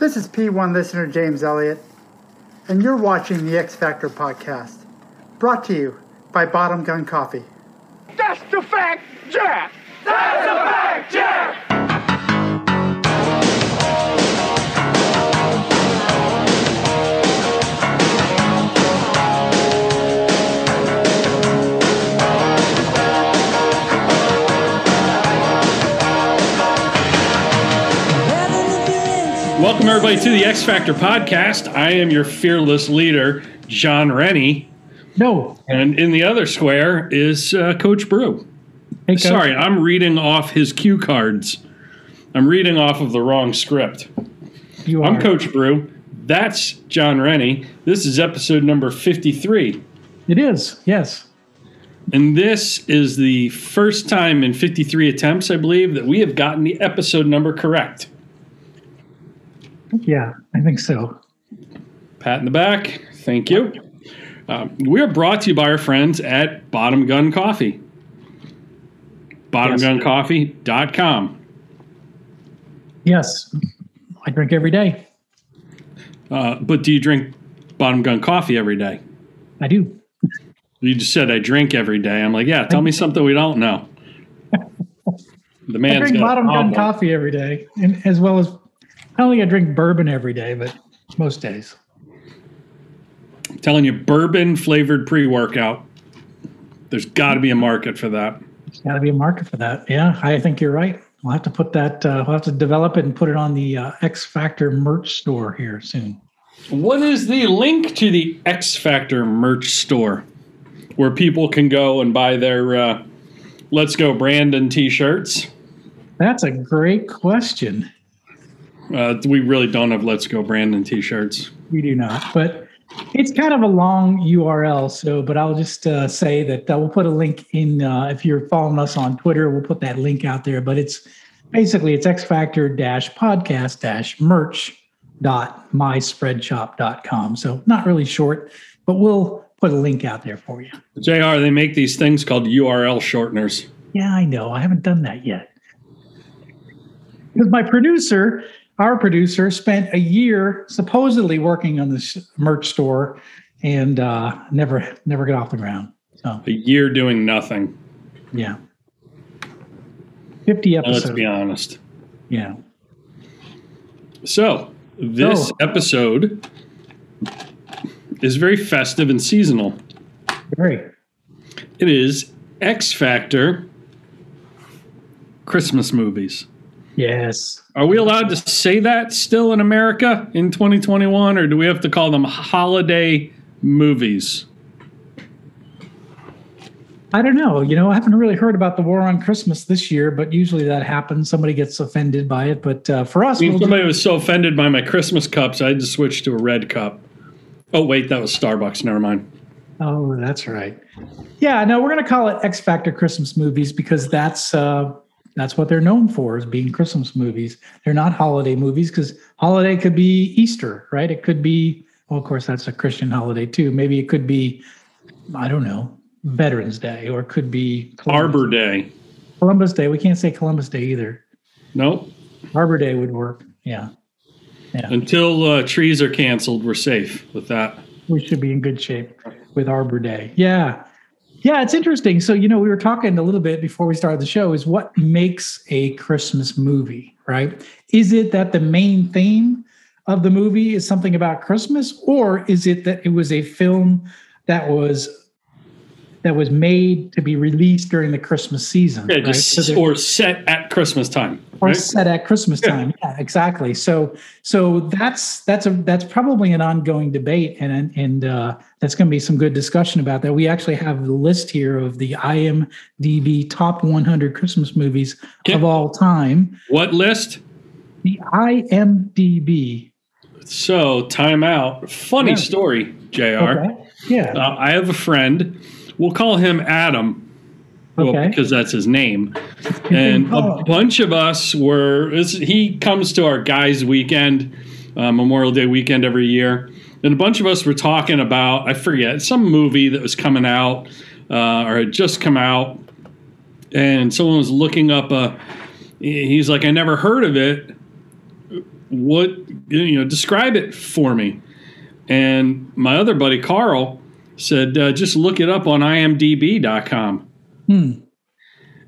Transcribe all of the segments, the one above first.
This is P1 listener James Elliott, and you're watching the X Factor podcast, brought to you by Bottom Gun Coffee. That's the fact, Jack! That's the fact, Jack! Welcome, everybody, to the X Factor podcast. I am your fearless leader, Jon Rennie. No. And in the other square is uh, Coach Brew. Hey, Coach. Sorry, I'm reading off his cue cards. I'm reading off of the wrong script. You are. I'm Coach Brew. That's Jon Rennie. This is episode number 53. It is, yes. And this is the first time in 53 attempts, I believe, that we have gotten the episode number correct. Yeah, I think so. Pat in the back. Thank you. Um, we are brought to you by our friends at Bottom Gun Coffee. BottomGunCoffee.com. Yes. I drink every day. Uh, but do you drink Bottom Gun Coffee every day? I do. You just said I drink every day. I'm like, yeah, tell me something we don't know. The I drink bottom gun coffee every day, and as well as I don't think I drink bourbon every day, but most days. I'm telling you, bourbon flavored pre workout. There's got to be a market for that. There's got to be a market for that. Yeah, I think you're right. We'll have to put that. Uh, we'll have to develop it and put it on the uh, X Factor merch store here soon. What is the link to the X Factor merch store where people can go and buy their uh, Let's Go Brandon t shirts? That's a great question. Uh, we really don't have Let's Go Brandon t shirts. We do not, but it's kind of a long URL. So, but I'll just uh, say that uh, we'll put a link in. Uh, if you're following us on Twitter, we'll put that link out there. But it's basically it's X Factor dash podcast dash merch dot myspreadshop.com. So not really short, but we'll put a link out there for you. JR, they make these things called URL shorteners. Yeah, I know. I haven't done that yet. Because my producer, our producer, spent a year supposedly working on this merch store and uh, never never got off the ground. So A year doing nothing. yeah. 50 episodes. Let's be honest. Yeah. So, this So- episode is very festive and seasonal. Very. It is X Factor Christmas movies. Yes. Are we allowed to say that still in America in 2021, or do we have to call them holiday movies? I don't know. You know, I haven't really heard about the war on Christmas this year, but usually that happens. Somebody gets offended by it. But uh, for us, I mean, we'll do- somebody was so offended by my Christmas cups, I had to switch to a red cup. Oh, wait, that was Starbucks. Never mind. Oh, that's right. Yeah, no, we're going to call it X Factor Christmas movies because that's uh, that's what they're known for is being Christmas movies. They're not holiday movies because holiday could be Easter, right? It could be, well, of course, that's a Christian holiday too. Maybe it could be, I don't know, Veterans Day, or it could be Columbus, Arbor Day. Columbus Day. We can't say Columbus Day either. Nope. Arbor Day would work. Yeah, Until uh, trees are canceled, we're safe with that. we should be in good shape with Arbor Day. Yeah. Yeah, it's interesting. So, you know, we were talking a little bit before we started the show is what makes a Christmas movie, right? Is it that the main theme of the movie is something about Christmas or is it that it was a film that was that was made to be released during the Christmas season? Yeah, right? So or set at Christmas time. or right? set at Christmas Yeah. time. Yeah, exactly. So so that's that's a that's probably an ongoing debate, and and uh, that's going to be some good discussion about that. We actually have the list here of the IMDb top 100 Christmas movies Okay. of all time. What list? The IMDb. So, time out. Funny Yeah. story, JR. Okay. Yeah. Uh, I have a friend. We'll call him Adam. Well, Okay. because that's his name. And Oh. a bunch of us were, he comes to our guys' weekend, uh, Memorial Day weekend every year. And a bunch of us were talking about, I forget, some movie that was coming out uh, or had just come out. And someone was looking up a, he's like, I never heard of it. what you know, describe it for me. And my other buddy Carl said, uh, just look it up on imdb.com. Hmm.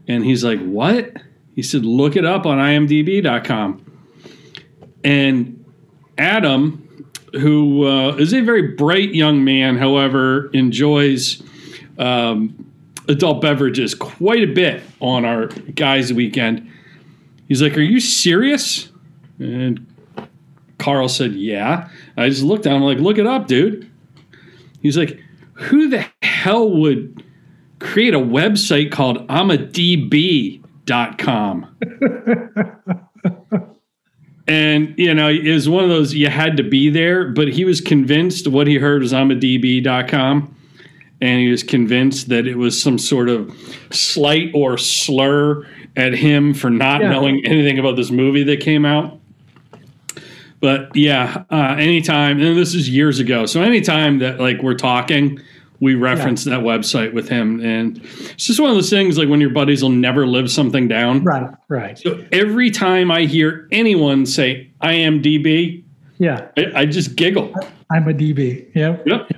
And he's like, what? He said, look it up on imdb.com. And Adam, who uh, is a very bright young man, however, enjoys um, adult beverages quite a bit on our guys' weekend. He's like, Are you serious? And Carl said, Yeah. I just looked at him like, Look it up, dude. He's like, Who the hell would create a website called I'mADB.com? and, you know, it was one of those you had to be there, but he was convinced what he heard was I'mADB.com and he was convinced that it was some sort of slight or slur at him for not Yeah. knowing anything about this movie that came out. But yeah, uh, anytime, and this is years ago, so anytime that like we're talking, we reference that website with him, and it's just one of those things like when your buddies will never live something down. Right, right. So every time I hear anyone say i am db Yeah, I, I just giggle. I'm a DB. Yep. Yep,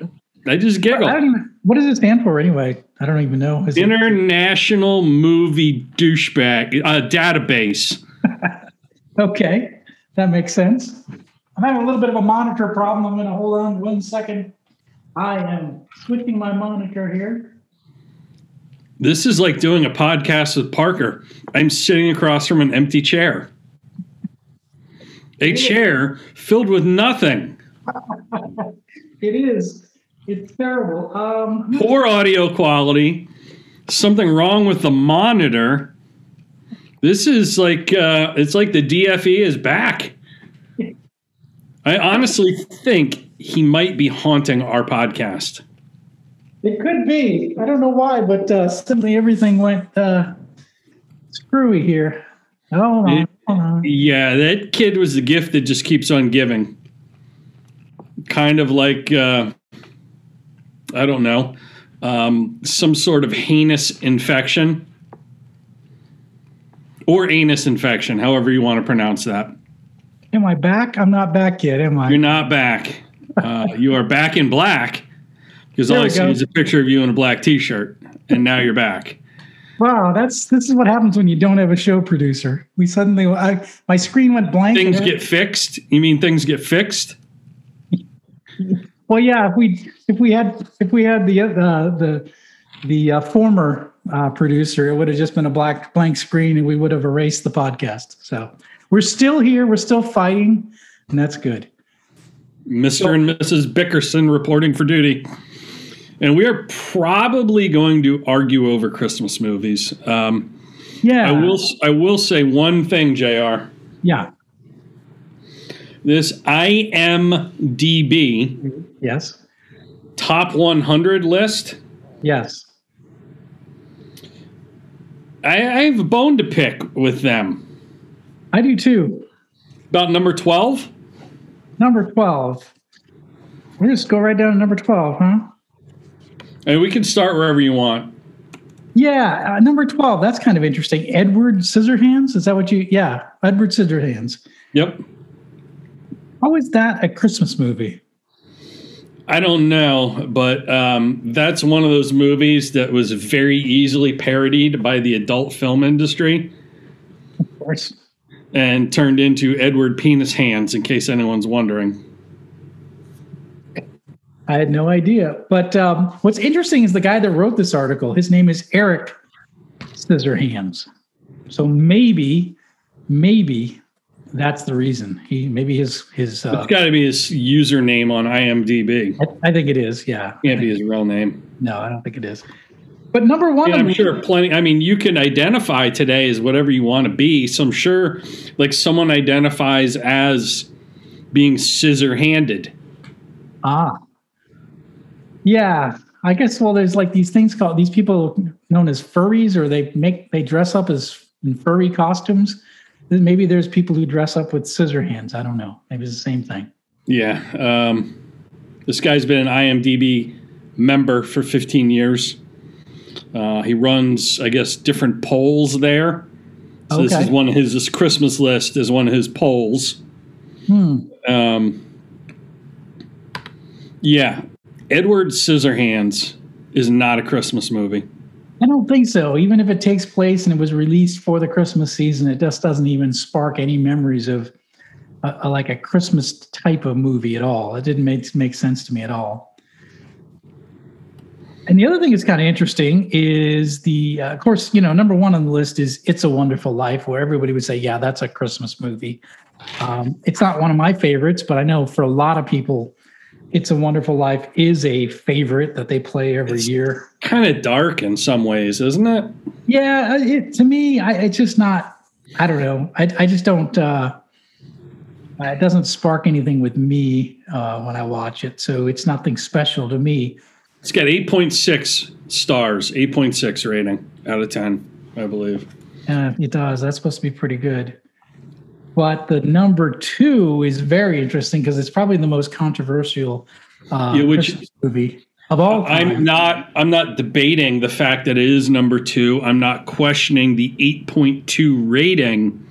I just giggle. I even. What does it stand for anyway? I don't even know. Is it- International Movie Douchebag uh, Database. Okay, that makes sense. I'm having a little bit of a monitor problem. I'm going to hold on one second. I am switching my monitor here. This is like doing a podcast with Parker. I'm sitting across from an empty chair. A chair filled with nothing. It is. It's terrible. Um, Poor audio quality. Something wrong with the monitor. This is like uh, it's like the DFE is back. I honestly think he might be haunting our podcast. it could be. I don't know why, but uh, suddenly everything went uh, screwy here. Hold on. It- Hold on. Yeah, that kid was the gift that just keeps on giving. Kind of like, uh, I don't know, um, some sort of heinous infection or anus infection, however you want to pronounce that. Am I back? I'm not back yet, am I? You're not back. Uh, you are back in black because all I see go. is a picture of you in a black T-shirt, and now you're back. Wow, that's this is what happens when you don't have a show producer. We suddenly, I, my screen went blank. Things get fixed. You mean things get fixed? Well, yeah. If we if we had if we had the uh, the the uh, former uh, producer, it would have just been a black blank screen, and we would have erased the podcast. So we're still here. We're still fighting, and that's good. Mr. and Mrs. Bickerson reporting for duty. And we are probably going to argue over Christmas movies. Um, Yeah. I will. I will say one thing, Jr. Yeah. This IMDb Yes. top 100 list. Yes. I, I have a bone to pick with them. I do too. About number 12. Number twelve. We'll just go right down to number twelve, huh? And we can start wherever you want. Yeah, uh, number 12. That's kind of interesting. Edward Scissorhands? Is that what you? Yeah, Edward Scissorhands. Yep. How is that a Christmas movie? I don't know, but um, that's one of those movies that was very easily parodied by the adult film industry. Of course. And turned into Edward Penis Hands, in case anyone's wondering. I had no idea. But um, what's interesting is the guy that wrote this article, his name is Eric Scissorhands. So maybe, maybe that's the reason. He maybe his his. Uh, It's got to be his username on IMDb. I, I think it is. Yeah. Can't be his real name. No, I don't think it is. But number one, Yeah, I'm sure plenty. I mean, you can identify today as whatever you want to be. So I'm sure, like, someone identifies as being scissor-handed. Ah. Yeah. I guess well there's like these things called these people known as furries or they make they dress up as in furry costumes. Maybe there's people who dress up with scissor hands. I don't know. Maybe it's the same thing. Yeah. Um, this guy's been an IMDb member for 15 years. Uh, he runs, I guess, different polls there. So this is one of his this Christmas list is one of his polls. Hmm. Um, yeah, Edward Scissorhands is not a Christmas movie. I don't think so. Even if it takes place and it was released for the Christmas season, it just doesn't even spark any memories of a, a, like a Christmas type of movie at all. It didn't make make sense to me at all. And the other thing that's kind of interesting is the, uh, of course, you know, number one on the list is "It's a Wonderful Life," where everybody would say, "Yeah, that's a Christmas movie." Um, it's not one of my favorites, but I know for a lot of people, "It's a Wonderful Life" is a favorite that they play every It's- year. Kind of dark in some ways, isn't it? Yeah, it, to me, I, it's just not. I don't know. I, I just don't. Uh, it doesn't spark anything with me uh, when I watch it. So it's nothing special to me. It's got 8.6 stars, 8.6 rating out of 10, I believe. Yeah, it does. That's supposed to be pretty good. But the number two is very interesting because it's probably the most controversial uh, Yeah, which- Christmas movie of all time. I'm not I'm not debating the fact that it is number 2. I'm not questioning the 8.2 rating,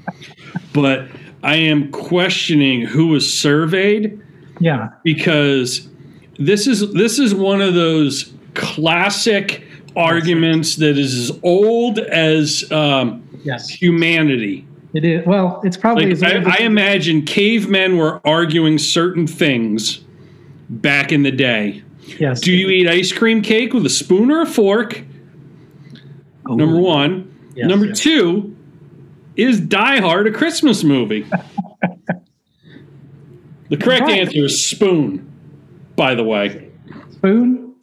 but I am questioning who was surveyed yeah, because this is this is one of those classic arguments that is as old as um, yes, humanity. it is. Well, it's probably Like as I, I imagine cavemen were arguing certain things back in the day. yes. Do you eat ice cream cake with a spoon or a fork? Ooh, Number one. yes, Number yes. two, is Die Hard a Christmas movie? the correct Right. answer is spoon. By the way, spoon.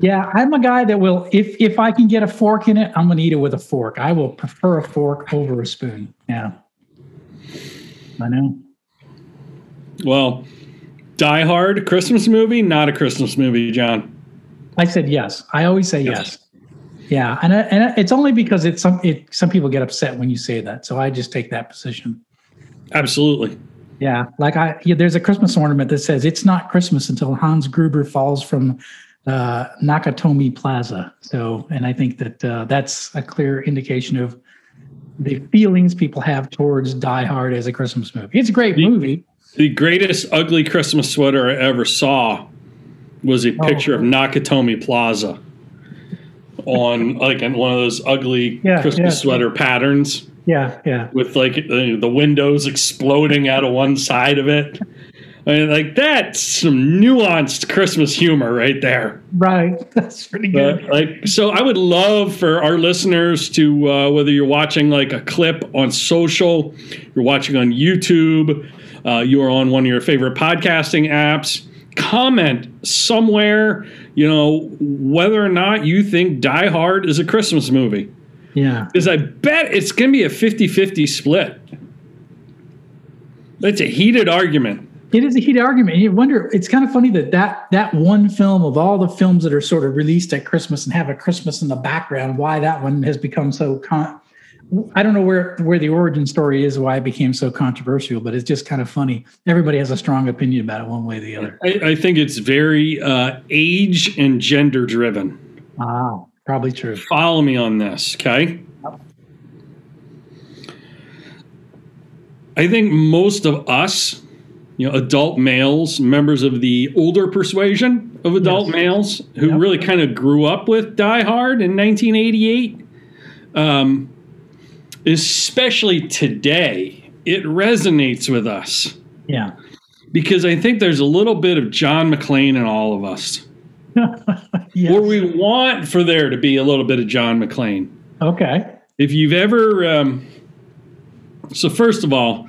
Yeah, I'm a guy that will if if I can get a fork in it, I'm gonna eat it with a fork. I will prefer a fork over a spoon. Yeah. I know. well, Die Hard Christmas movie, not a Christmas movie, John. I said yes. I always say Yes. yes. Yeah, and I- and it's only because it's some it some people get upset when you say that, so I just take that position. Absolutely. Yeah, like I yeah, there's a Christmas ornament that says it's not Christmas until Hans Gruber falls from uh, Nakatomi Plaza. So, and I think that uh, that's a clear indication of the feelings people have towards Die Hard as a Christmas movie. It's a great movie. The greatest ugly Christmas sweater I ever saw was a picture of Nakatomi Plaza on like one of those ugly Yeah, Christmas yeah. sweater patterns Yeah, yeah, with like the, the windows exploding out of one side of it. I mean, like that's some nuanced Christmas humor right there. right. That's pretty But good. like, so I would love for our listeners to, uh, whether you're watching like a clip on social, you're watching on YouTube, uh, you're on one of your favorite podcasting apps, comment somewhere, you know, whether or not you think Die Hard is a Christmas movie. Yeah, Because I bet it's going to be a 50 50 split. It's a heated argument. it is a heated argument. You wonder. It's kind of funny that that that one film of all the films that are sort of released at Christmas and have a Christmas in the background, why that one has become so. Con- I don't know where where the origin story is, why it became so controversial, but it's just kind of funny. Everybody has a strong opinion about it, one way or the other. I, I think it's very uh, age and gender driven. Ah, probably true. follow me on this, okay? I think most of us, you know, adult males, members of the older persuasion of adult Yes. males who Yep. really kind of grew up with Die Hard in 1988, um, especially today, it resonates with us Yeah. because I think there's a little bit of John McClane in all of us. Yes. Or we want for there to be a little bit of John McClane. Okay. If you've ever, um, so first of all,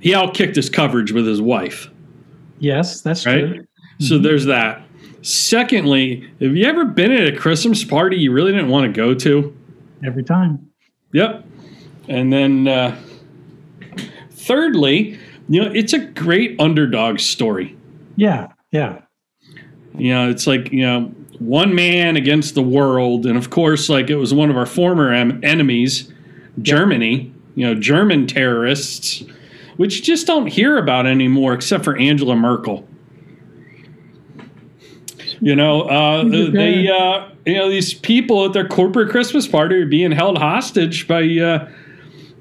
he outkicked his coverage with his wife, Yes, that's right? true. So there's that. Secondly, have you ever been at a Christmas party you really didn't want to go to? Every time. Yep. And then, uh, thirdly, you know, it's a great underdog story. Yeah. Yeah. You know, it's like, you know, one man against the world. And of course, like it was one of our former em- enemies, Germany, you know, German terrorists, which you just don't hear about anymore except for Angela Merkel. You know, uh, they, uh, you know, these people at their corporate Christmas party are being held hostage by uh,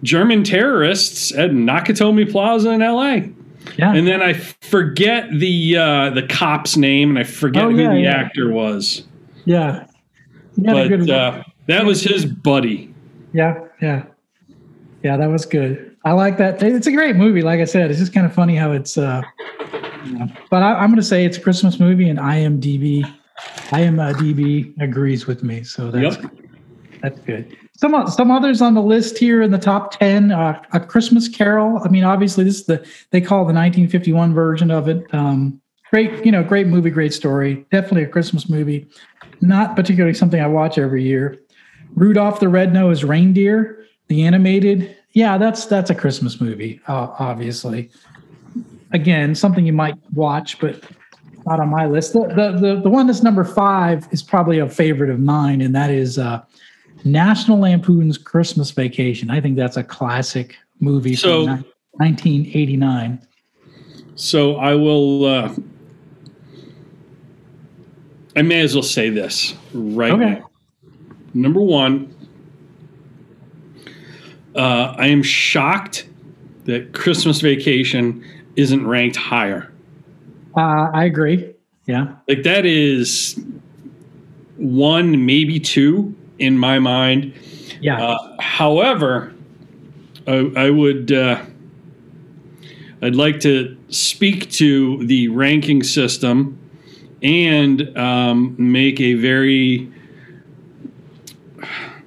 German terrorists at Nakatomi Plaza in L.A. Yeah. And then I forget the uh, the cop's name, and I forget Oh, who yeah, the yeah. actor was. yeah. He had a But uh, that was his buddy. Yeah, yeah, yeah. That was good. I like that. It's a great movie. Like I said, it's just kind of funny how it's. uh you know, But I, I'm going to say it's a Christmas movie, and IMDb, I am IMDb agrees with me. So that's Yep. That's good. Some some others on the list here in the top ten. Uh, a Christmas Carol. I mean, obviously this is the they call the 1951 version of it. Um, great, you know, great movie, great story. Definitely a Christmas movie. Not particularly something I watch every year. Rudolph the Red-Nosed Reindeer, the animated. Yeah, that's that's a Christmas movie, uh, obviously. Again, something you might watch, but not on my list. The, the the the one that's number five is probably a favorite of mine, and that is uh, National Lampoon's Christmas Vacation. I think that's a classic movie So- from 1989. So I will. Uh, I may as well say this right Okay. now. Number one, uh, I am shocked that Christmas Vacation isn't ranked higher. Uh, I agree. Yeah. Like that is one, maybe two in my mind. Yeah. Uh, however, I, I would uh, I'd like to speak to the ranking system and um, make a very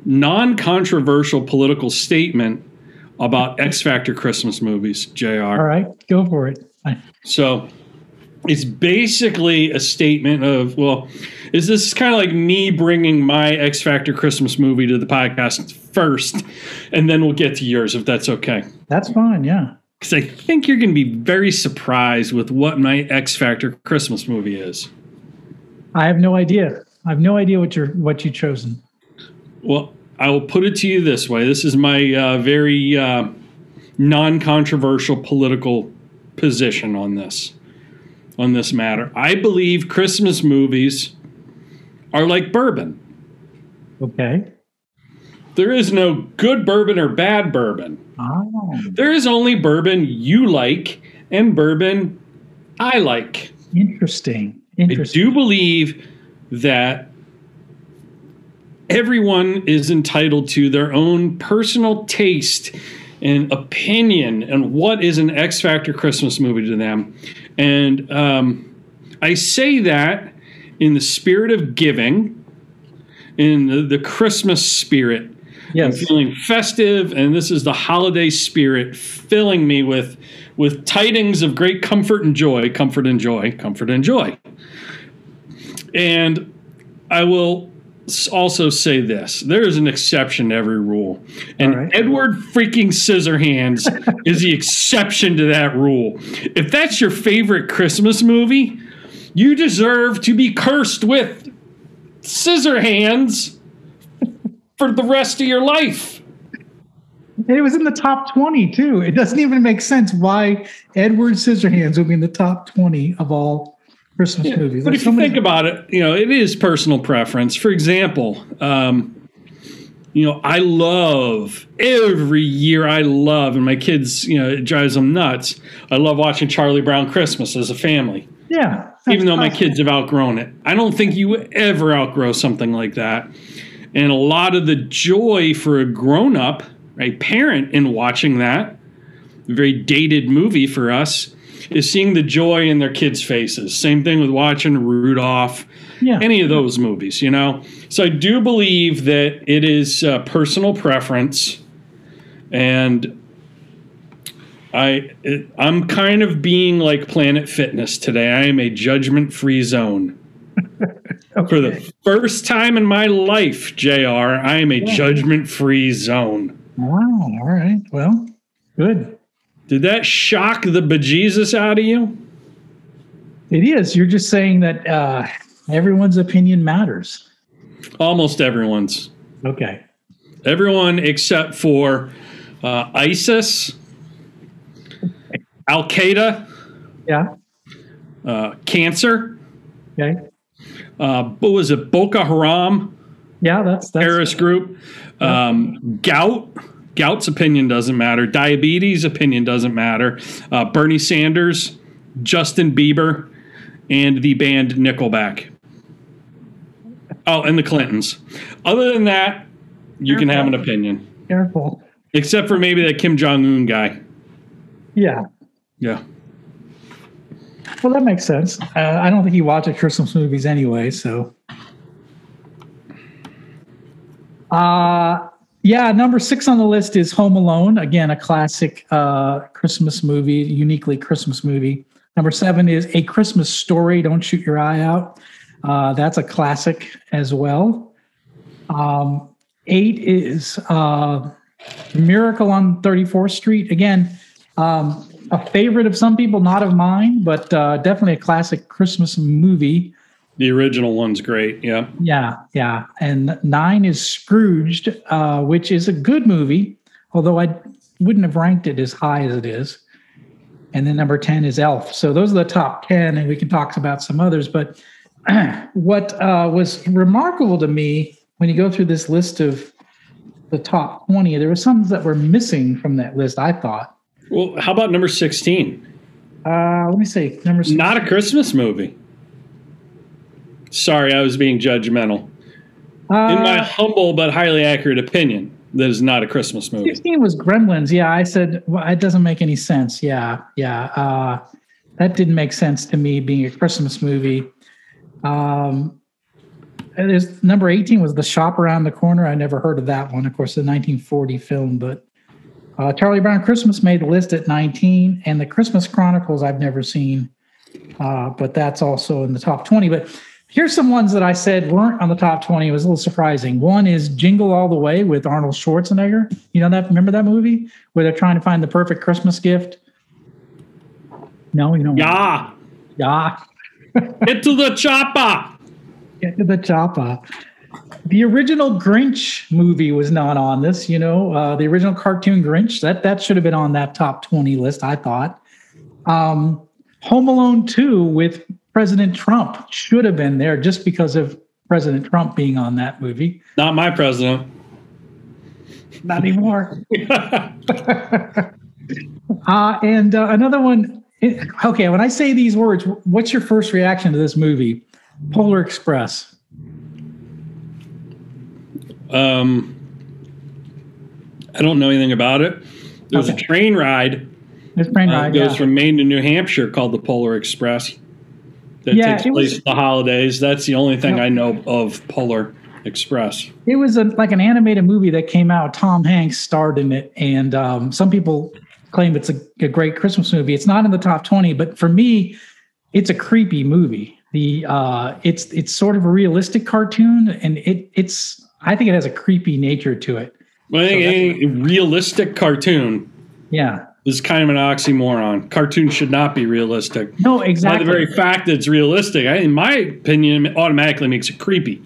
non-controversial political statement about X Factor Christmas movies, Jr. All right. Go for it. So it's basically a statement of, well, is this kind of like me bringing my X Factor Christmas movie to the podcast first, and then we'll get to yours if that's okay. That's fine. Yeah. Because I think you're going to be very surprised with what my X Factor Christmas movie is. I have no idea. I have no idea what you're what you've chosen. Well, I will put it to you this way this is my uh, very uh, non controversial political position on this. On this matter, I believe Christmas movies are like bourbon. Okay. There is no good bourbon or bad bourbon. Oh, There is only bourbon you like and bourbon I like. interesting. I do believe that everyone is entitled to their own personal taste and opinion and what is an X Factor Christmas movie to them. And um, I say that in the spirit of giving, in the, the Christmas spirit. I'm feeling festive, and this is the holiday spirit filling me with with tidings of great comfort and joy, comfort and joy, comfort and joy. And I will also say this: there is an exception to every rule, and right. Edward freaking Scissorhands is the exception to that rule. If that's your favorite Christmas movie, you deserve to be cursed with Scissorhands for the rest of your life. And it was in the top 20 too. It doesn't even make sense why Edward Scissorhands would be in the top 20 of all Christmas movies. But There's if so you many- think about it, you know, it is personal preference. For example, um, you know, I love every year. I love, and my kids, you know, it drives them nuts. I love watching Charlie Brown Christmas as a family, yeah, even though my kids have outgrown it. I don't think you ever outgrow something like that. And a lot of the joy for a grown up, a parent, in watching that very dated movie for us is seeing the joy in their kids' faces. Same thing with watching Rudolph, Yeah. any of those movies, you know. So I do believe that it is uh, personal preference, and I it, I'm kind of being like Planet Fitness today. I am a judgment-free zone. For the first time in my life, Jr., I am a judgment-free zone. Wow. All right. Well, good. Did that shock the bejesus out of you? It is. You're just saying that uh, everyone's opinion matters. Almost everyone's. Okay. Everyone except for uh, ISIS, Al Qaeda, Yeah. uh, cancer. Okay. Uh, what was it? Boko Haram Yeah. That's that's terrorist group. Um, gout, Gout's opinion doesn't matter. Diabetes opinion doesn't matter. Uh, Bernie Sanders, Justin Bieber, and the band Nickelback. Oh, and the Clintons. Other than that, you can have an opinion. Careful. Except for maybe that Kim Jong Un guy. Yeah. Yeah. Well, that makes sense. Uh, I don't think he watches Christmas movies anyway, so. Uh, yeah, number six on the list is Home Alone. Again, a classic uh, Christmas movie, uniquely Christmas movie. Number seven is A Christmas Story. Don't shoot your eye out. Uh, that's a classic as well. Um, eight is uh, Miracle on 34th Street. Again, um, a favorite of some people, not of mine, but uh, definitely a classic Christmas movie. The original one's great. Yeah. Yeah, yeah. And nine is Scrooged, uh, which is a good movie, although I wouldn't have ranked it as high as it is. And then number 10 is Elf. So those are the top 10, and we can talk about some others. But what uh, was remarkable to me when you go through this list of the top 20, there were some that were missing from that list, I thought. Well, how about number 16? Uh, let me see. Number six. Not a Christmas movie. Sorry, I was being judgmental. In my Uh, humble but highly accurate opinion, that is not a Christmas movie. 16 was Gremlins. Yeah, I said well, it doesn't make any sense. Yeah, yeah. Uh, that didn't make sense to me being a Christmas movie. Um, there's number 18 was The Shop Around the Corner. I never heard of that one. Of course, the 1940 film, but uh, Charlie Brown Christmas made the list at 19, and The Christmas Chronicles I've never seen, uh, but that's also in the top 20. But here's some ones that I said weren't on the top 20. It was a little surprising. One is Jingle All the Way with Arnold Schwarzenegger. You know that? Remember that movie where they're trying to find the perfect Christmas gift? No, you don't. Yeah. Yeah. Get to the chopper. Get to the chopper. The original Grinch movie was not on this. You know, uh, the original cartoon Grinch that that should have been on that top twenty list. I thought. Um, Home Alone Two with President Trump should have been there just because of President Trump being on that movie. Not my president. Not anymore. uh, and uh, another one. it- okay, when I say these words, what's your first reaction to this movie? Polar Express. Um, I don't know anything about it. There's a train ride This train uh, ride. goes yeah. from Maine to New Hampshire called the Polar Express. That Yeah, takes was- place at the holidays. That's the only thing Yeah. I know of Polar Express. It was a, like an animated movie that came out. Tom Hanks starred in it, and um, some people claim it's a, a great Christmas movie. It's not in the top twenty, but for me, it's a creepy movie. The uh, it's it's sort of a realistic cartoon, and it it's I think it has a creepy nature to it. Well, I think any realistic cartoon Yeah. Is kind of an oxymoron. Cartoons should not be realistic. No, exactly. By the very fact that it's realistic, I, in my opinion, it automatically makes it creepy.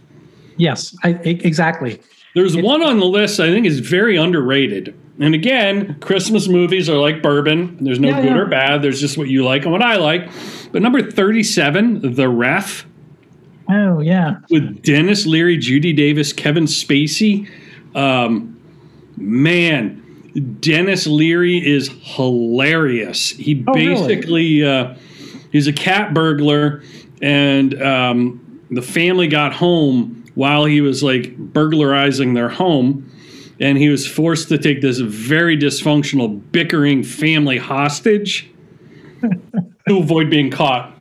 yes, I, exactly. There's one on the list I think is very underrated. And again, Christmas movies are like bourbon. There's no Yeah, good yeah. or bad. There's just what you like and what I like. But number 37, The Ref, Oh yeah, with Denis Leary, Judy Davis, Kevin Spacey. Um, man, Denis Leary is hilarious. He Oh, really? basically uh, he's a cat burglar, and um, the family got home while he was like burglarizing their home. And he was forced to take this very dysfunctional, bickering family hostage to avoid being caught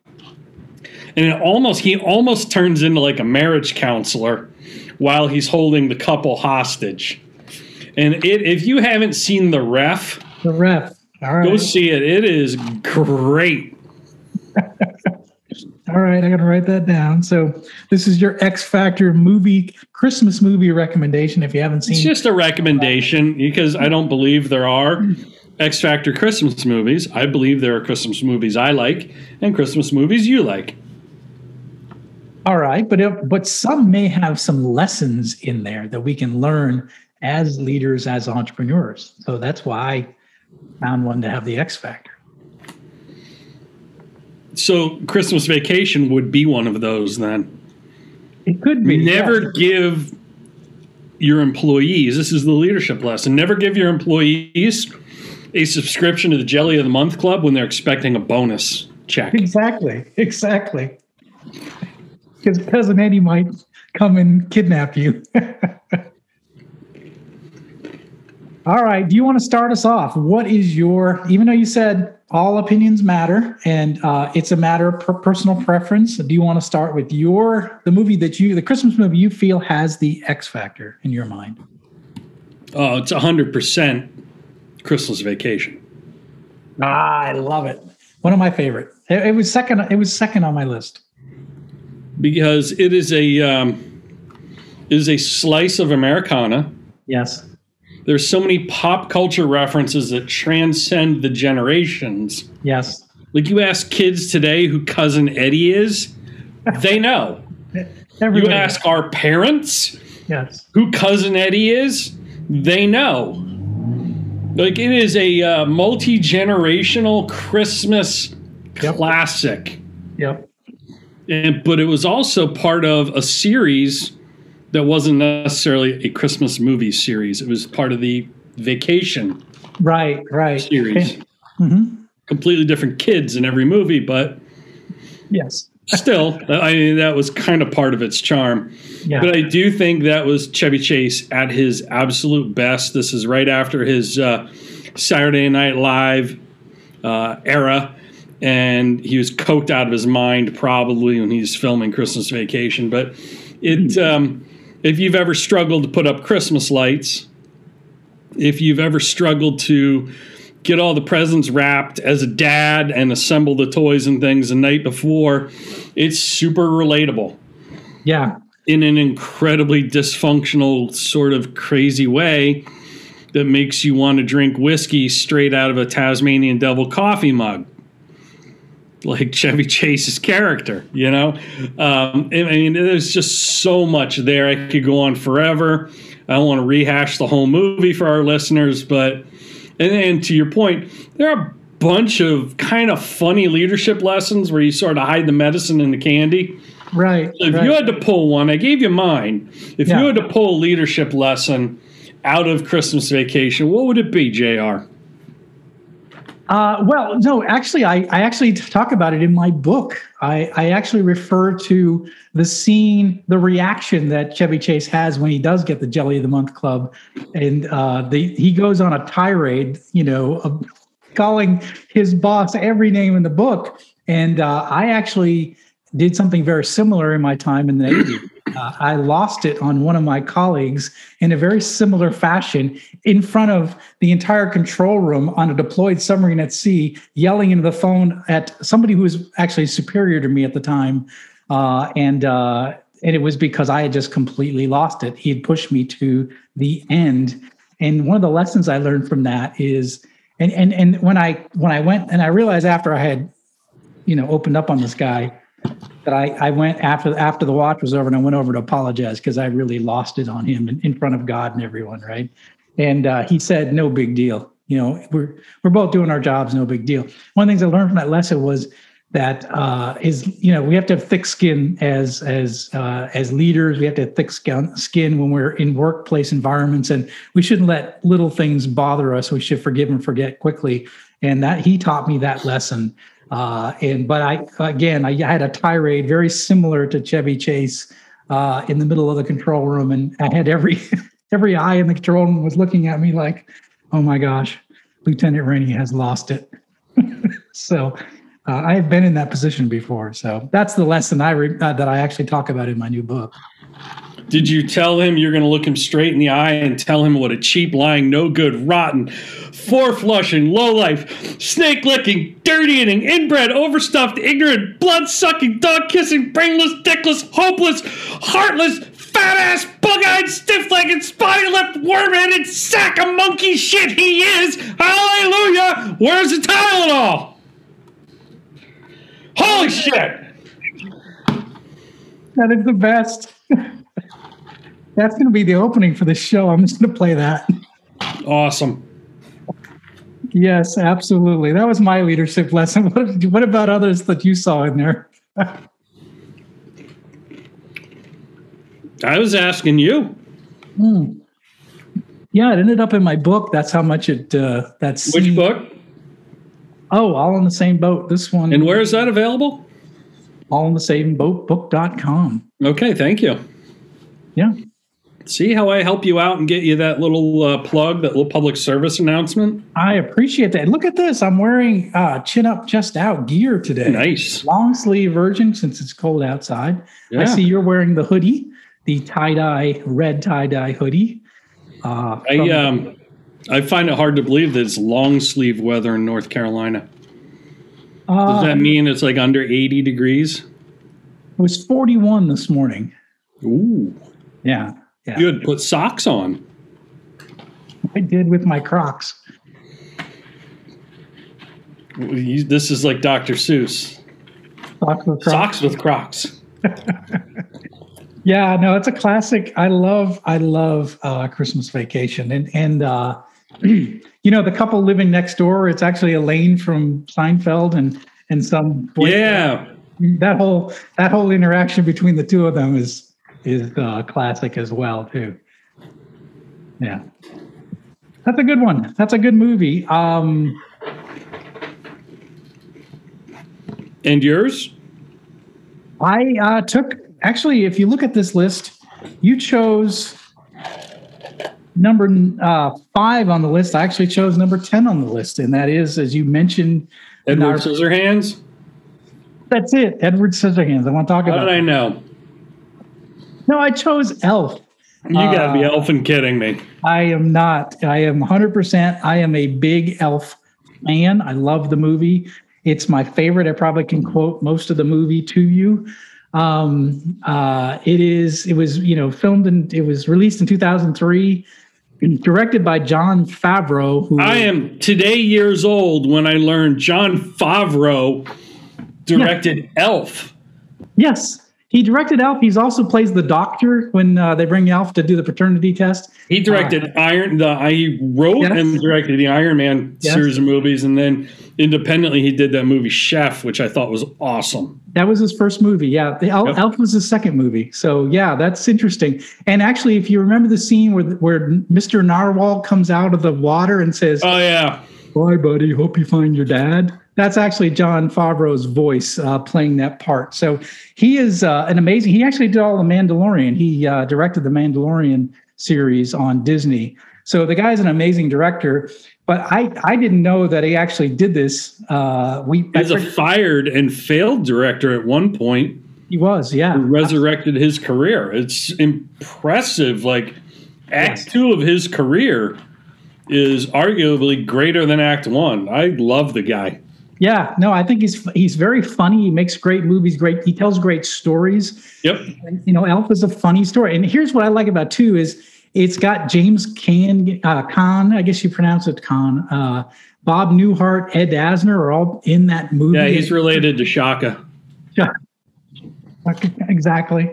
and it almost he almost turns into like a marriage counselor while he's holding the couple hostage. And it if you haven't seen the ref, the ref. All go see it. It is great. all right. I got to write that down. So this is your X Factor movie Christmas movie recommendation. If you haven't seen, It's just a recommendation because I don't believe there are X Factor Christmas movies. I believe there are Christmas movies I like and Christmas movies you like. All right, but it, but some may have some lessons in there that we can learn as leaders, as entrepreneurs. So that's why I found one to have the X factor. So Christmas Vacation would be one of those then. It could be Never give your employees. This is the leadership lesson. Never give your employees a subscription to the Jelly of the Month Club when they're expecting a bonus check. Exactly. Exactly. Because cousin Eddie might come and kidnap you. All right. Do you want to start us off? What is your, even though you said all opinions matter and uh, it's a matter of per- personal preference, do you want to start with your, the movie that you, the Christmas movie you feel has the X factor in your mind? Oh, it's 100% Christmas Vacation. Ah, I love it. One of my favorite. It, it was second. It was second on my list. Because it is a um, it is a slice of Americana. Yes. There's so many pop culture references that transcend the generations. Yes. Like you ask kids today who cousin Eddie is, they know. You ask our parents Yes. who cousin Eddie is, they know. Like it is a uh, multi generational Christmas Yep. classic, Yep. and but it was also part of a series that wasn't necessarily a Christmas movie series. It was part of the Vacation Right. Right. series. hmm Completely different kids in every movie, but Yes. still, I mean, that was kind of part of its charm. Yeah. But I do think that was Chevy Chase at his absolute best. This is right after his uh, Saturday Night Live uh, era, and he was coked out of his mind probably when he's filming Christmas Vacation. But it, um, if you've ever struggled to put up Christmas lights, if you've ever struggled to get all the presents wrapped as a dad and assemble the toys and things the night before, it's super relatable yeah. in an incredibly dysfunctional, sort of crazy way that makes you want to drink whiskey straight out of a Tasmanian devil coffee mug. Like Chevy Chase's character, you know? Um, I mean, there's just so much there. I could go on forever. I don't want to rehash the whole movie for our listeners, but, and, and to your point, there are a bunch of kind of funny leadership lessons where you sort of hide the medicine in the candy. Right. If right. you had to pull one, I gave you mine. If Yeah. you had to pull a leadership lesson out of Christmas vacation, what would it be, JR? Uh, well, no, actually, I, I actually talk about it in my book. I, I actually refer to the scene, the reaction that Chevy Chase has when he does get the Jelly of the Month Club, and uh, the, he goes on a tirade, you know, of calling his boss every name in the book. And uh, I actually did something very similar in my time in the Navy. Uh, I lost it on one of my colleagues in a very similar fashion in front of the entire control room on a deployed submarine at sea, yelling into the phone at somebody who was actually superior to me at the time. Uh, and uh, and it was because I had just completely lost it. He had pushed me to the end. And one of the lessons I learned from that is, and and and when I when I went and I realized after I had, you know, opened up on this guy, that I, I went after after the watch was over and I went over to apologize because I really lost it on him in, in front of God and everyone, right? And uh, he said, "No big deal. You know, we're we're both doing our jobs. No big deal." One of the things I learned from that lesson was that uh, is you know we have to have thick skin as as uh, as leaders. We have to have thick skin skin when we're in workplace environments, and we shouldn't let little things bother us. We should forgive and forget quickly. And that he taught me that lesson. Uh, and but I again I had a tirade very similar to Chevy Chase uh, in the middle of the control room, and I had every every eye in the control room was looking at me like, "Oh my gosh, Lieutenant Rennie has lost it." so uh, I have been in that position before. So that's the lesson I re- uh, that I actually talk about in my new book. Did you tell him you're going to look him straight in the eye and tell him what a cheap, lying, no good, rotten, four flushing, low life, snake licking, dirty eating, inbred, overstuffed, ignorant, blood sucking, dog kissing, brainless, dickless, hopeless, heartless, fat ass, bug eyed, stiff legged, spotty lipped, worm headed sack of monkey shit he is? Hallelujah! Where's the Tylenol? Holy shit! That is the best. That's going to be the opening for the show. I'm just going to play that. Awesome. Yes, absolutely. That was my leadership lesson. What, what about others that you saw in there? I was asking you. Mm. Yeah, it ended up in my book. That's how much it. Uh, that's Which book? Oh, all in the same boat. This one. And where is that available? All in the same boat book.com. Okay, thank you. Yeah. See how I help you out and get you that little uh, plug, that little public service announcement? I appreciate that. Look at this. I'm wearing uh, chin up, chest out gear today. Nice. Long sleeve version since it's cold outside. I see you're wearing the hoodie, the tie dye, red tie dye hoodie. Uh, I um I find it hard to believe that it's long sleeve weather in North Carolina. Does uh, that mean it's like under 80 degrees? it was 41 this morning. Ooh. Yeah. Yeah. Good. Put socks on. I did with my Crocs. You- This is like Dr. Seuss. Socks with Crocs. Socks with Crocs. Yeah, no, it's a classic. I love, I love uh, Christmas Vacation, and and uh, you know the couple living next door. It's actually Elaine from Seinfeld and and some boy- Yeah. that whole that whole interaction between the two of them is is uh, classic as well too. Yeah, that's a good one. That's a good movie. Um, And yours? I uh, took actually, if you look at this list, you chose number uh, five on the list. I actually chose number ten on the list, and that is, as you mentioned, Edward our- Scissorhands? that's it. Edward Scissorhands. I want to talk How about. did I know? No, I chose Elf. You gotta be Uh, elfing kidding me. I am not. I am 100%. I am a big Elf fan. I love the movie. It's my favorite. I probably can quote most of the movie to you. Um, uh, it is. It was you know filmed and it was released in 2003, directed by Jon Favreau. Who I am today years old when I learned Jon Favreau directed Elf. yes, he directed Elf. He's also plays the doctor when uh, they bring Elf to do the paternity test. He directed Iron. The I wrote Yes. and directed the Iron Man Yes. series of movies, and then independently he did that movie Chef, which I thought was awesome. That was his first movie. Yeah, the Elf, Yep. Elf was his second movie. So yeah, that's interesting. And actually, if you remember the scene where where Mr. Narwhal comes out of the water and says, Oh yeah, "Bye, buddy. Hope you find your dad." That's actually Jon Favreau's voice uh, playing that part. So he is uh, an amazing. He actually did all the Mandalorian. He uh, directed the Mandalorian series on Disney. So the guy's an amazing director. But I I didn't know that he actually did this. Uh, we he's a fired and failed director at one point. he was yeah. who resurrected his career. It's impressive. Like Act Yes. Two of his career is arguably greater than Act One. I love the guy. Yeah, no, I think he's he's very funny. He makes great movies. Great, he tells great stories. Yep. You know, Elf is a funny story. And here's what I like about too is it's got James Can uh, Caan. I guess you pronounce it Kahn. Uh, Bob Newhart, Ed Asner are all in that movie. Yeah, he's related to Chaka. Yeah. exactly.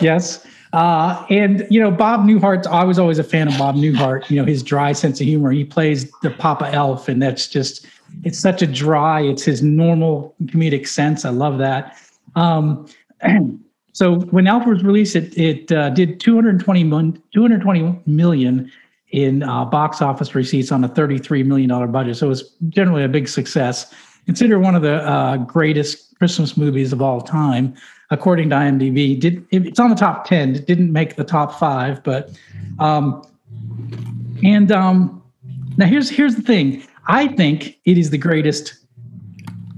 Yes. Uh, and you know, Bob Newhart's. I was always a fan of Bob Newhart. You know, his dry sense of humor. He plays the Papa Elf, and that's just it's such a dry. It's his normal comedic sense. I love that. Um, so when Elf was released, it it uh, did 220 million, 220 million in uh, box office receipts on a 33 million dollar budget. So it was generally a big success. Considered one of the uh, greatest Christmas movies of all time according to IMDb. Did it's on the top ten? It didn't make the top five, but um, and um, now here's here's the thing. I think it is the greatest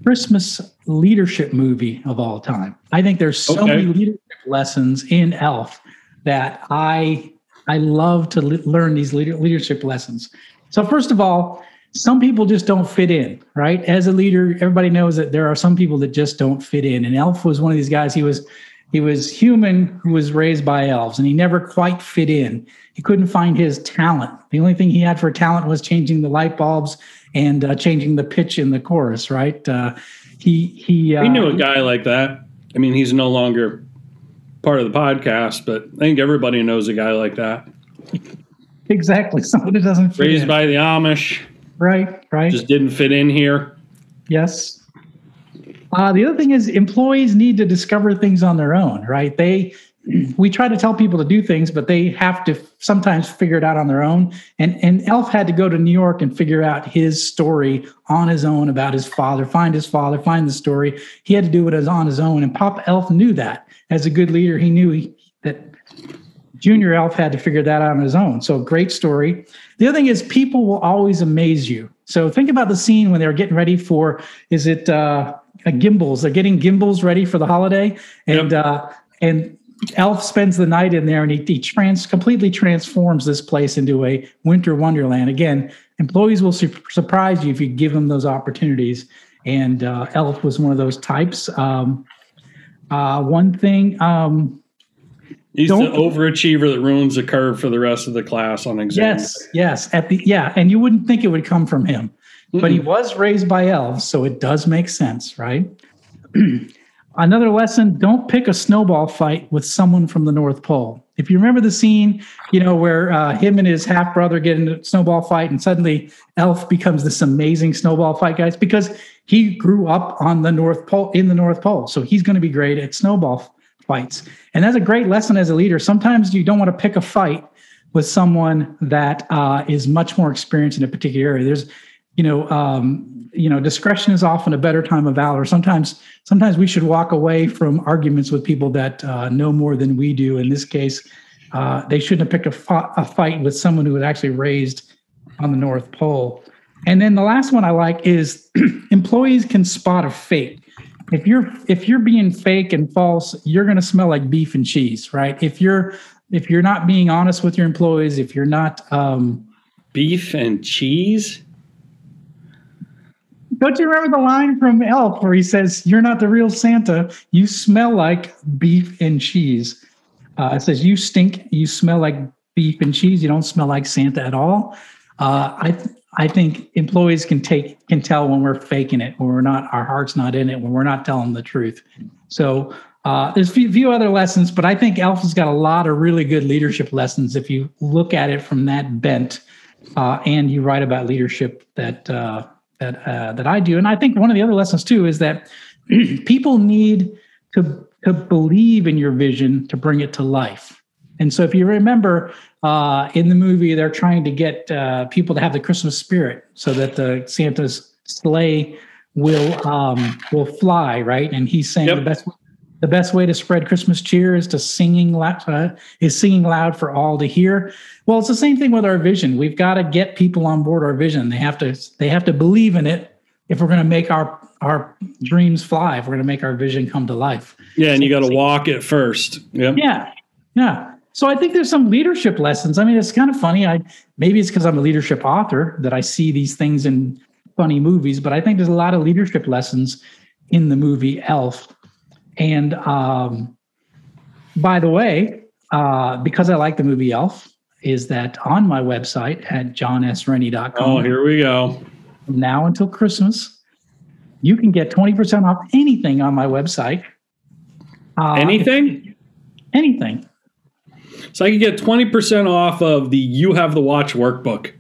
Christmas leadership movie of all time. I think there's so Okay. many leadership lessons in Elf that I I love to le- learn these leader, leadership lessons. So first of all, some people just don't fit in, right? As a leader, everybody knows that there are some people that just don't fit in. And Elf was one of these guys. He was he was human who was raised by elves, and he never quite fit in. He couldn't find his talent. The only thing he had for talent was changing the light bulbs and uh, changing the pitch in the chorus, right? Uh, he he. Uh, We knew a guy like that. I mean, he's no longer part of the podcast, but I think everybody knows a guy like that. exactly someone who doesn't fit Raised in. by the Amish, right, right. just didn't fit in here. Yes. Uh, the other thing is employees need to discover things on their own, right? They we try to tell people to do things, but they have to sometimes figure it out on their own. And and Elf had to go to New York and figure out his story on his own about his father, find his father, find the story. He had to do it as on his own, and Pop Elf knew that. As a good leader, he knew he, that Junior Elf had to figure that out on his own. So great story. The other thing is people will always amaze you. So think about the scene when they were getting ready for is it uh, Gimbels? They're getting Gimbels ready for the holiday, and Yep. uh, and Elf spends the night in there, and he, he trans completely transforms this place into a winter wonderland. Again, employees will su- surprise you if you give them those opportunities, and uh, Elf was one of those types. Um, uh, one thing. Um, He's the overachiever that ruins the curve for the rest of the class on exams. Yes, yes. At the yeah, and you wouldn't think it would come from him, but he was raised by elves, so it does make sense, right? Another lesson: don't pick a snowball fight with someone from the North Pole. If you remember the scene, you know where uh, him and his half brother get in a snowball fight, and suddenly Elf becomes this amazing snowball fight, guys, because he grew up on the North Pole in the North Pole, so he's going to be great at snowball fights. And that's a great lesson as a leader. Sometimes you don't want to pick a fight with someone that uh, is much more experienced in a particular area. There's, you know, um, you know, discretion is often a better time of valor. Sometimes, sometimes we should walk away from arguments with people that uh, know more than we do. In this case, uh, they shouldn't have picked a, a fight with someone who was actually raised on the North Pole. And then the last one I like is employees can spot a fake. If you're if you're being fake and false, you're going to smell like beef and cheese, right? If you're if you're not being honest with your employees, if you're not um, Beef and cheese? Don't you remember the line from Elf where he says, "You're not the real Santa. You smell like beef and cheese." Uh, it says, "You stink. You smell like beef and cheese. You don't smell like Santa at all." Uh, I th- I think employees can take can tell when we're faking it, when we're not, our heart's not in it, when we're not telling the truth. So uh, there's a few, few other lessons, but I think Elf has got a lot of really good leadership lessons if you look at it from that bent. Uh, and you write about leadership that uh, that uh, that I do. And I think one of the other lessons too is that people need to to believe in your vision to bring it to life. And so, if you remember uh, in the movie, they're trying to get uh, people to have the Christmas spirit so that the Santa's sleigh will um, will fly, right? And he's saying Yep. the best the best way to spread Christmas cheer is to singing loud, uh, is singing loud for all to hear. Well, it's the same thing with our vision. We've got to get people on board our vision. They have to they have to believe in it if we're going to make our our dreams fly. If we're going to make our vision come to life. Yeah, and you got to walk it first. Yep. Yeah, yeah. So I think there's some leadership lessons. I mean, it's kind of funny. I maybe it's because I'm a leadership author that I see these things in funny movies, but I think there's a lot of leadership lessons in the movie Elf. And um, by the way, uh, because I like the movie Elf, is that on my website at jonsrennie.com Oh, here we go. from now until Christmas, you can get 20% off anything on my website. Uh, Anything? Anything. So I can get 20% off of the You Have the Watch workbook.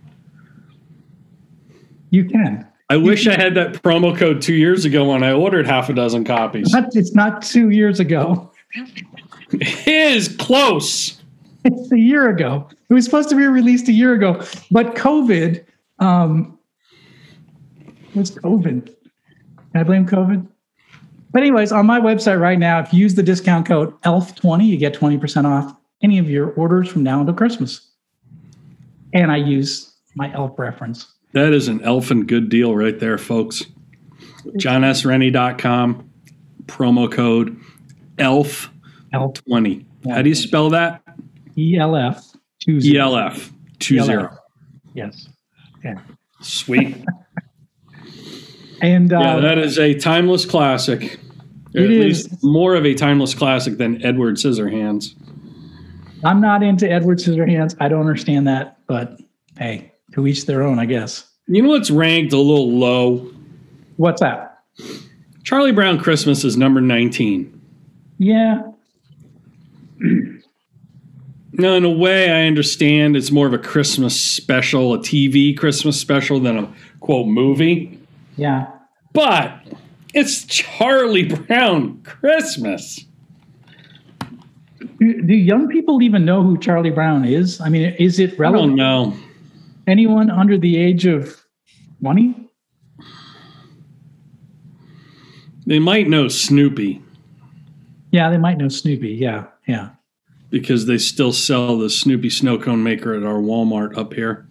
You can. I wish I had that promo code two years ago when I ordered half a dozen copies. But it's not two years ago. It is close. It's a year ago. It was supposed to be released a year ago, but COVID. Um, what's COVID? Can I blame COVID? But anyways, on my website right now, if you use the discount code ELF20, you get 20% off any of your orders from now until Christmas. And I use my ELF reference. That is an elfin good deal right there, folks. JonSrennie.com, promo code ELF20. ELF, How do you spell that? ELF. Two ELF 20. Yes. Yeah. Sweet. And uh, Yeah, that is a timeless classic. It at is. least more of a timeless classic than Edward Scissorhands. I'm not into Edward Scissorhands. I don't understand that, but hey, to each their own, I guess. You know what's ranked a little low? What's that? Charlie Brown Christmas is number 19. Yeah, Now, in a way, I understand it's more of a Christmas special, a TV Christmas special than a quote movie. yeah. But it's Charlie Brown Christmas. Do, do young people even know who Charlie Brown is? I mean, is it relevant? I don't know. Anyone under the age of 20? They might know Snoopy Yeah, they might know Snoopy. Yeah, yeah. because they still sell the Snoopy snow cone maker at our Walmart up here.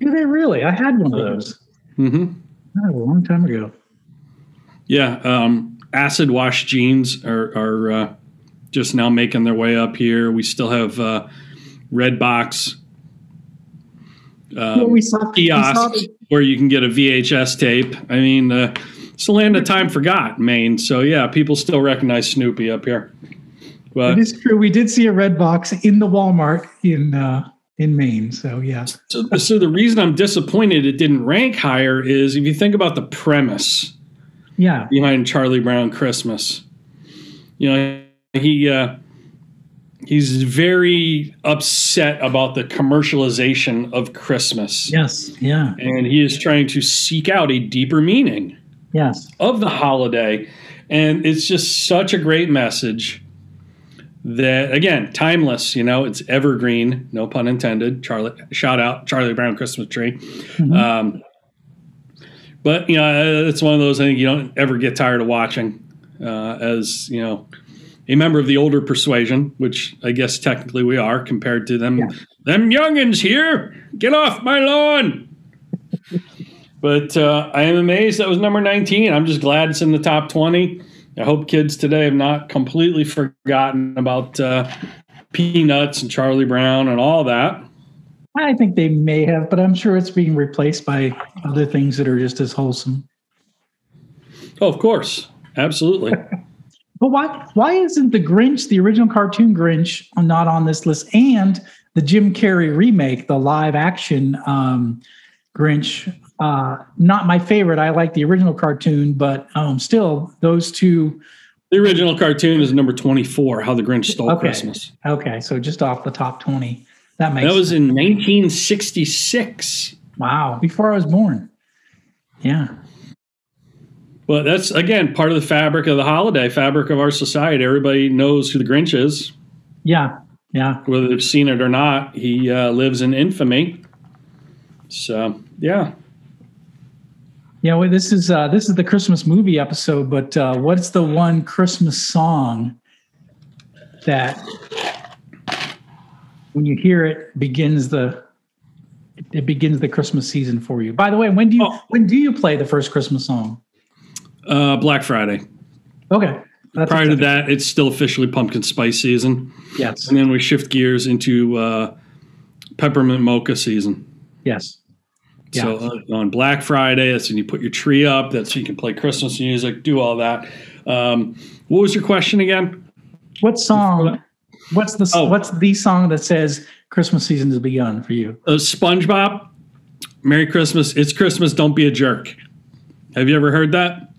Do they really? I had one of those hmm oh, a long time ago. Yeah, um, acid wash jeans are, are uh, just now making their way up here. We still have uh, Red Box um, Well, we saw, we kiosks the- where you can get a VHS tape. I mean, uh, it's the land of time forgot, Maine. So yeah, people still recognize Snoopy up here. But it is true. We did see a red box in the Walmart in uh, in Maine. So yeah, so, so the reason I'm disappointed it didn't rank higher is if you think about the premise. yeah, behind Charlie Brown Christmas. You know, he uh, he's very upset about the commercialization of Christmas, yes, yeah, and he is trying to seek out a deeper meaning yes, of the holiday, and it's just such a great message. That again, timeless. You know, it's evergreen. No pun intended. Charlie, shout out Charlie Brown Christmas tree. Mhm. Um, but you know, it's one of those I think you don't ever get tired of watching. Uh, as you know, a member of the older persuasion, which I guess technically we are compared to them. Yeah. Them youngins here, get off my lawn. but uh, I am amazed that was number 19. I'm just glad it's in the top 20. I hope kids today have not completely forgotten about uh, Peanuts and Charlie Brown and all that. I think they may have, but I'm sure it's being replaced by other things that are just as wholesome. Oh, of course. Absolutely. But why why isn't the Grinch, the original cartoon Grinch, not on this list? And the Jim Carrey remake, the live action um, Grinch, uh, not my favorite. I like the original cartoon, but um, still, those two. the original cartoon is number 24, How the Grinch Stole Okay. Christmas. Okay, so just off the top twenty. That makes That was sense. in 1966. wow before I was born. Yeah, But that's, again, part of the fabric of the holiday, fabric of our society. Everybody knows who the Grinch is, yeah, yeah. whether they've seen it or not. He uh, lives in infamy. So, yeah. Yeah, well, this is uh, this is the Christmas movie episode, but uh, what's the one Christmas song that, when you hear it, begins the it begins the Christmas season for you? By the way, when do you Oh. when do you play the first Christmas song? Uh, Black Friday. Okay, that's Prior to that, it's still officially pumpkin spice season. yes, And then we shift gears into uh, peppermint mocha season. yes, So Yeah. uh, on Black Friday, that's when you put your tree up. That's when you can play Christmas music, do all that. Um, what was your question again? What song? What's the Oh. what's the song that says Christmas season has begun for you? Uh, SpongeBob. Merry Christmas. It's Christmas. Don't be a jerk. Have you ever heard that?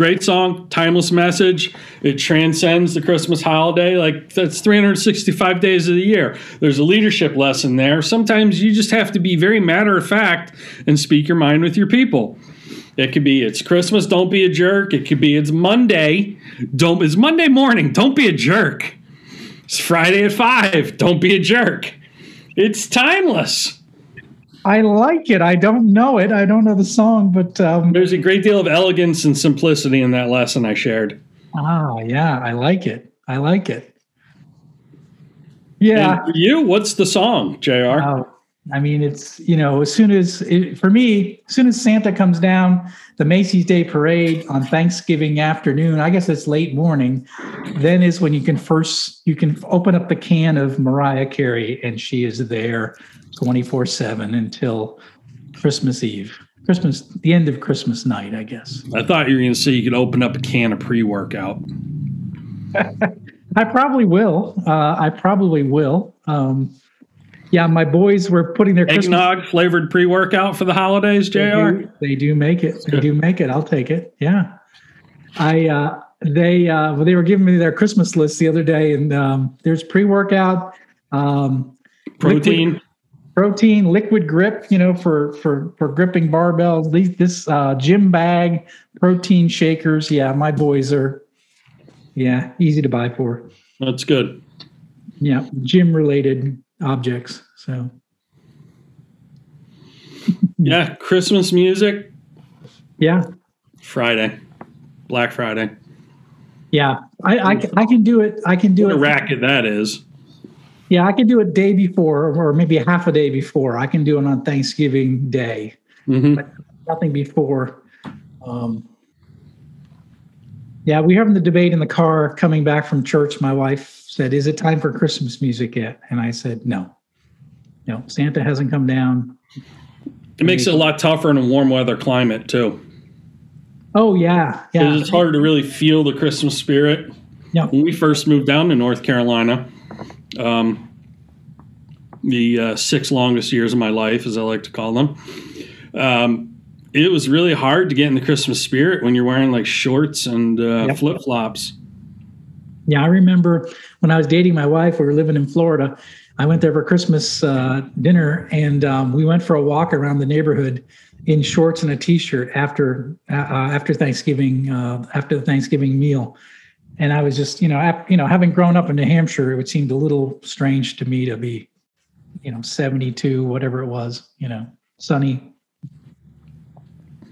Great song, timeless message. It transcends the Christmas holiday. Like that's 365 days of the year. There's a leadership lesson there. Sometimes you just have to be very matter of fact and speak your mind with your people. It could be it's Christmas, don't be a jerk. It could be it's Monday, don't it's Monday morning, don't be a jerk. It's Friday at 5, don't be a jerk. It's timeless. I like it. I don't know it. I don't know the song, but um, There's a great deal of elegance and simplicity in that lesson I shared. ah, yeah, I like it. I like it. Yeah. You, what's the song, JR? Oh, I mean, it's you know, as soon as it, for me, as soon as Santa comes down, the Macy's Day Parade on Thanksgiving afternoon, I guess it's late morning. Then is when you can first you can open up the can of Mariah Carey, and she is there twenty four seven until Christmas Eve, Christmas, the end of Christmas night, I guess. I thought you were going to say you could open up a can of pre workout. I probably will. Uh, I probably will. Um, yeah, my boys were putting their Christmas Eggnog flavored pre workout for the holidays, They JR? do, they do make it. They do make it. I'll take it. Yeah. I uh they uh well, they were giving me their Christmas list the other day and um there's pre-workout um Protein. liquid, protein liquid grip you know for for for gripping barbells these this uh gym bag protein shakers yeah my boys are yeah easy to buy for That's good. Yeah, gym related objects. So Yeah, Christmas music yeah, Friday, Black Friday. yeah. I, I, I can do it. I can do What a it. racket that is. Yeah, I can do it day before, or maybe a half a day before. I can do it on Thanksgiving Day. hmm Nothing before. Um, yeah, we were having the debate in the car coming back from church. My wife said, "Is it time for Christmas music yet?" And I said, "No, no. Santa hasn't come down." It makes it a lot tougher in a warm weather climate too. Oh yeah, yeah, It's hard to really feel the Christmas spirit. yeah. When we first moved down to North Carolina, um, the uh, six longest years of my life, as I like to call them, um, it was really hard to get in the Christmas spirit when you're wearing like shorts and uh, Yep. flip flops. Yeah, I remember when I was dating my wife, we were living in Florida. I went there for Christmas uh, dinner, and um, we went for a walk around the neighborhood in shorts and a t-shirt after uh, after Thanksgiving uh, after the Thanksgiving meal. And I was just, you know, ap- you know, having grown up in New Hampshire, it would seem a little strange to me to be, you know, seventy-two, whatever it was, you know, sunny.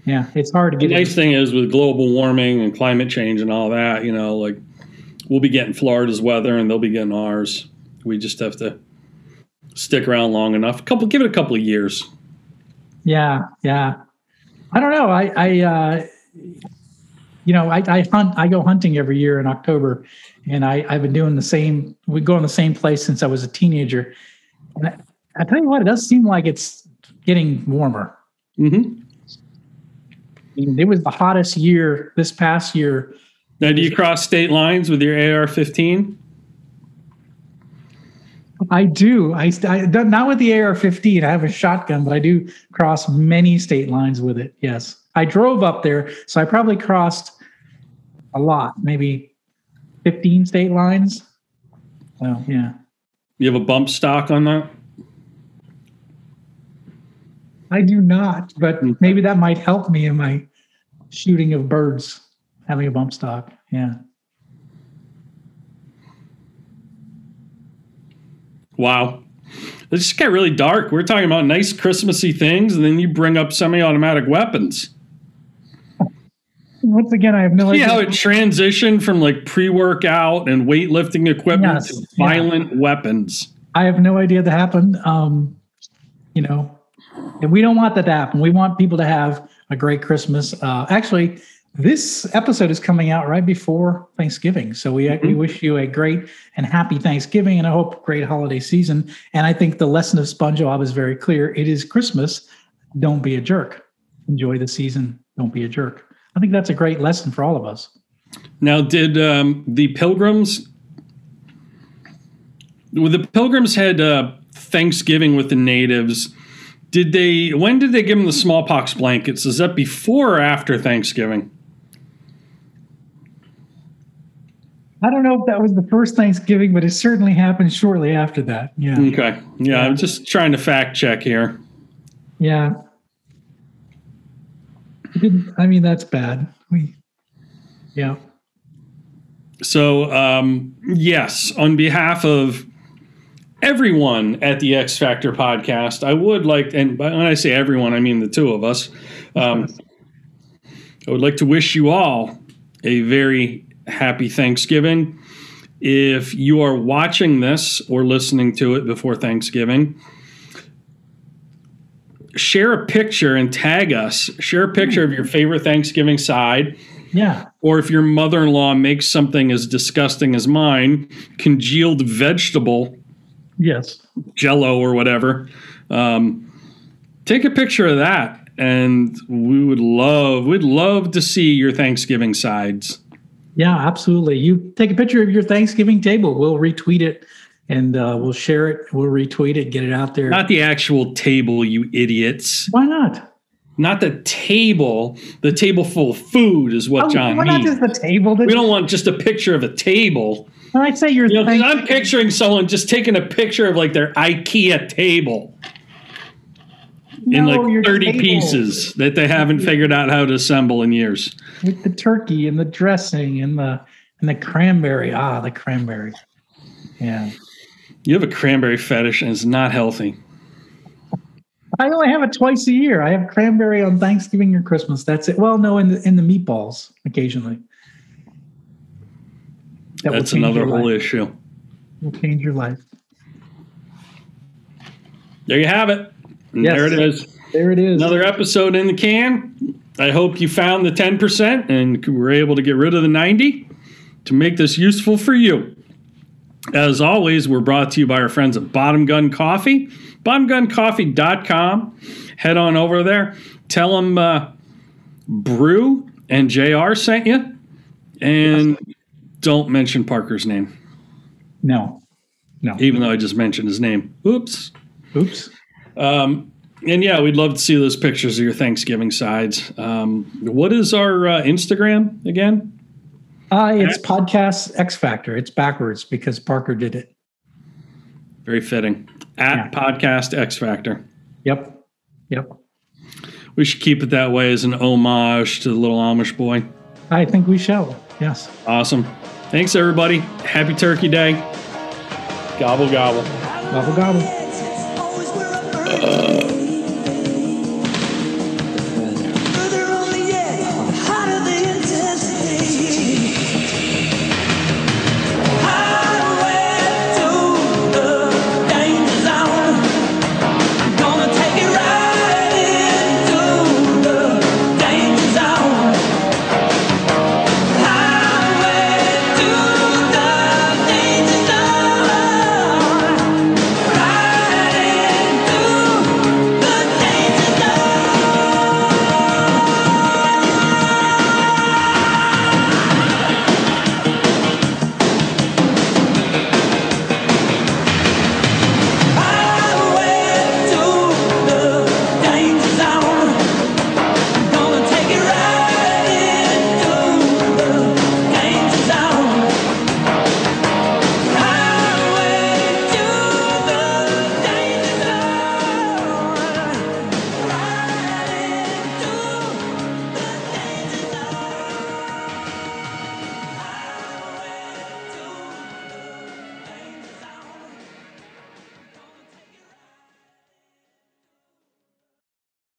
Yeah, it's hard to get. The nice thing is with global warming and climate change and all that, you know, like we'll be getting Florida's weather and they'll be getting ours. We just have to stick around long enough. A couple, give it a couple of years. Yeah, yeah. I don't know. I, I, uh, you know, I, I hunt. I go hunting every year in October, and I, I've been doing the same. We go in the same place since I was a teenager. And I, I tell you what, it does seem like it's getting warmer. hmm I mean, it was the hottest year this past year. Now, do you cross state lines with your AR-15? I do. I, I not with the AR-15. I have a shotgun, but I do cross many state lines with it. Yes, I drove up there, so I probably crossed a lot, maybe 15 state lines. So yeah, You have a bump stock on that? I do not, but hmm. maybe that might help me in my shooting of birds. Having a bump stock. Yeah. Wow. It just got really dark. We're talking about nice Christmassy things, and then you bring up semi-automatic weapons. Once again, I have no See idea. how it transitioned from like pre-workout and weightlifting equipment Yes, to yeah. violent weapons. I have no idea that happened. Um, you know, and we don't want that to happen. We want people to have a great Christmas. Uh, actually, this episode is coming out right before Thanksgiving, so we we wish you a great and happy Thanksgiving, and I hope great holiday season. And I think the lesson of SpongeBob is very clear. It is Christmas. Don't be a jerk. Enjoy the season. Don't be a jerk. I think that's a great lesson for all of us. Now, did um, the pilgrims? Well, the pilgrims had uh, Thanksgiving with the natives. Did they? When did they give them the smallpox blankets? Is that before or after Thanksgiving? I don't know if that was the first Thanksgiving, but it certainly happened shortly after that. Yeah. Okay, yeah, I'm just trying to fact check here. Yeah. I mean, that's bad. We, yeah. So, um, yes, on behalf of everyone at the X Factor podcast, I would like, and when I say everyone, I mean the two of us, um, I would like to wish you all a very happy Thanksgiving. If you are watching this or listening to it before Thanksgiving, share a picture and tag us. Share a picture of your favorite Thanksgiving side Yeah. or if your mother-in-law makes something as disgusting as mine, congealed vegetable Yes. jello or whatever, um, take a picture of that, and we would love we'd love to see your Thanksgiving sides. Yeah, absolutely. You take a picture of your Thanksgiving table. We'll retweet it and uh, we'll share it. We'll retweet it, get it out there. Not the actual table, you idiots. Why not? Not the table. The table full of food is what Oh, John why not just the table? We don't want just a picture of a table. When I say your You know, I'm picturing someone just taking a picture of like their IKEA table. in No, your like 30 table pieces that they haven't figured out how to assemble in years. With the turkey and the dressing and the and the cranberry. Ah, the cranberry. Yeah. You have a cranberry fetish, and it's not healthy. I only have it twice a year. I have cranberry on Thanksgiving or Christmas. That's it. Well, no, in the in the meatballs occasionally. That That's another whole life. issue. Will change your life. There you have it. Yes. There it is. There it is. Another episode in the can. I hope you found the 10% and were able to get rid of the 90 to make this useful for you. As always, we're brought to you by our friends at Bottom Gun Coffee, bottomguncoffee.com. Head on over there. Tell them uh, Bru and JR sent you. And yes. don't mention Parker's name. No. No. Even though I just mentioned his name. Oops. Oops. Um, and yeah, we'd love to see those pictures of your Thanksgiving sides. Um, what is our uh, Instagram again? Uh, it's At- podcast X Factor. It's backwards because Parker did it. Very fitting. At yeah. podcast X Factor. Yep. Yep. We should keep it that way as an homage to the little Amish boy. I think we shall. Yes. Awesome. Thanks, everybody. Happy Turkey Day. Gobble, gobble. Gobble, gobble. Uh.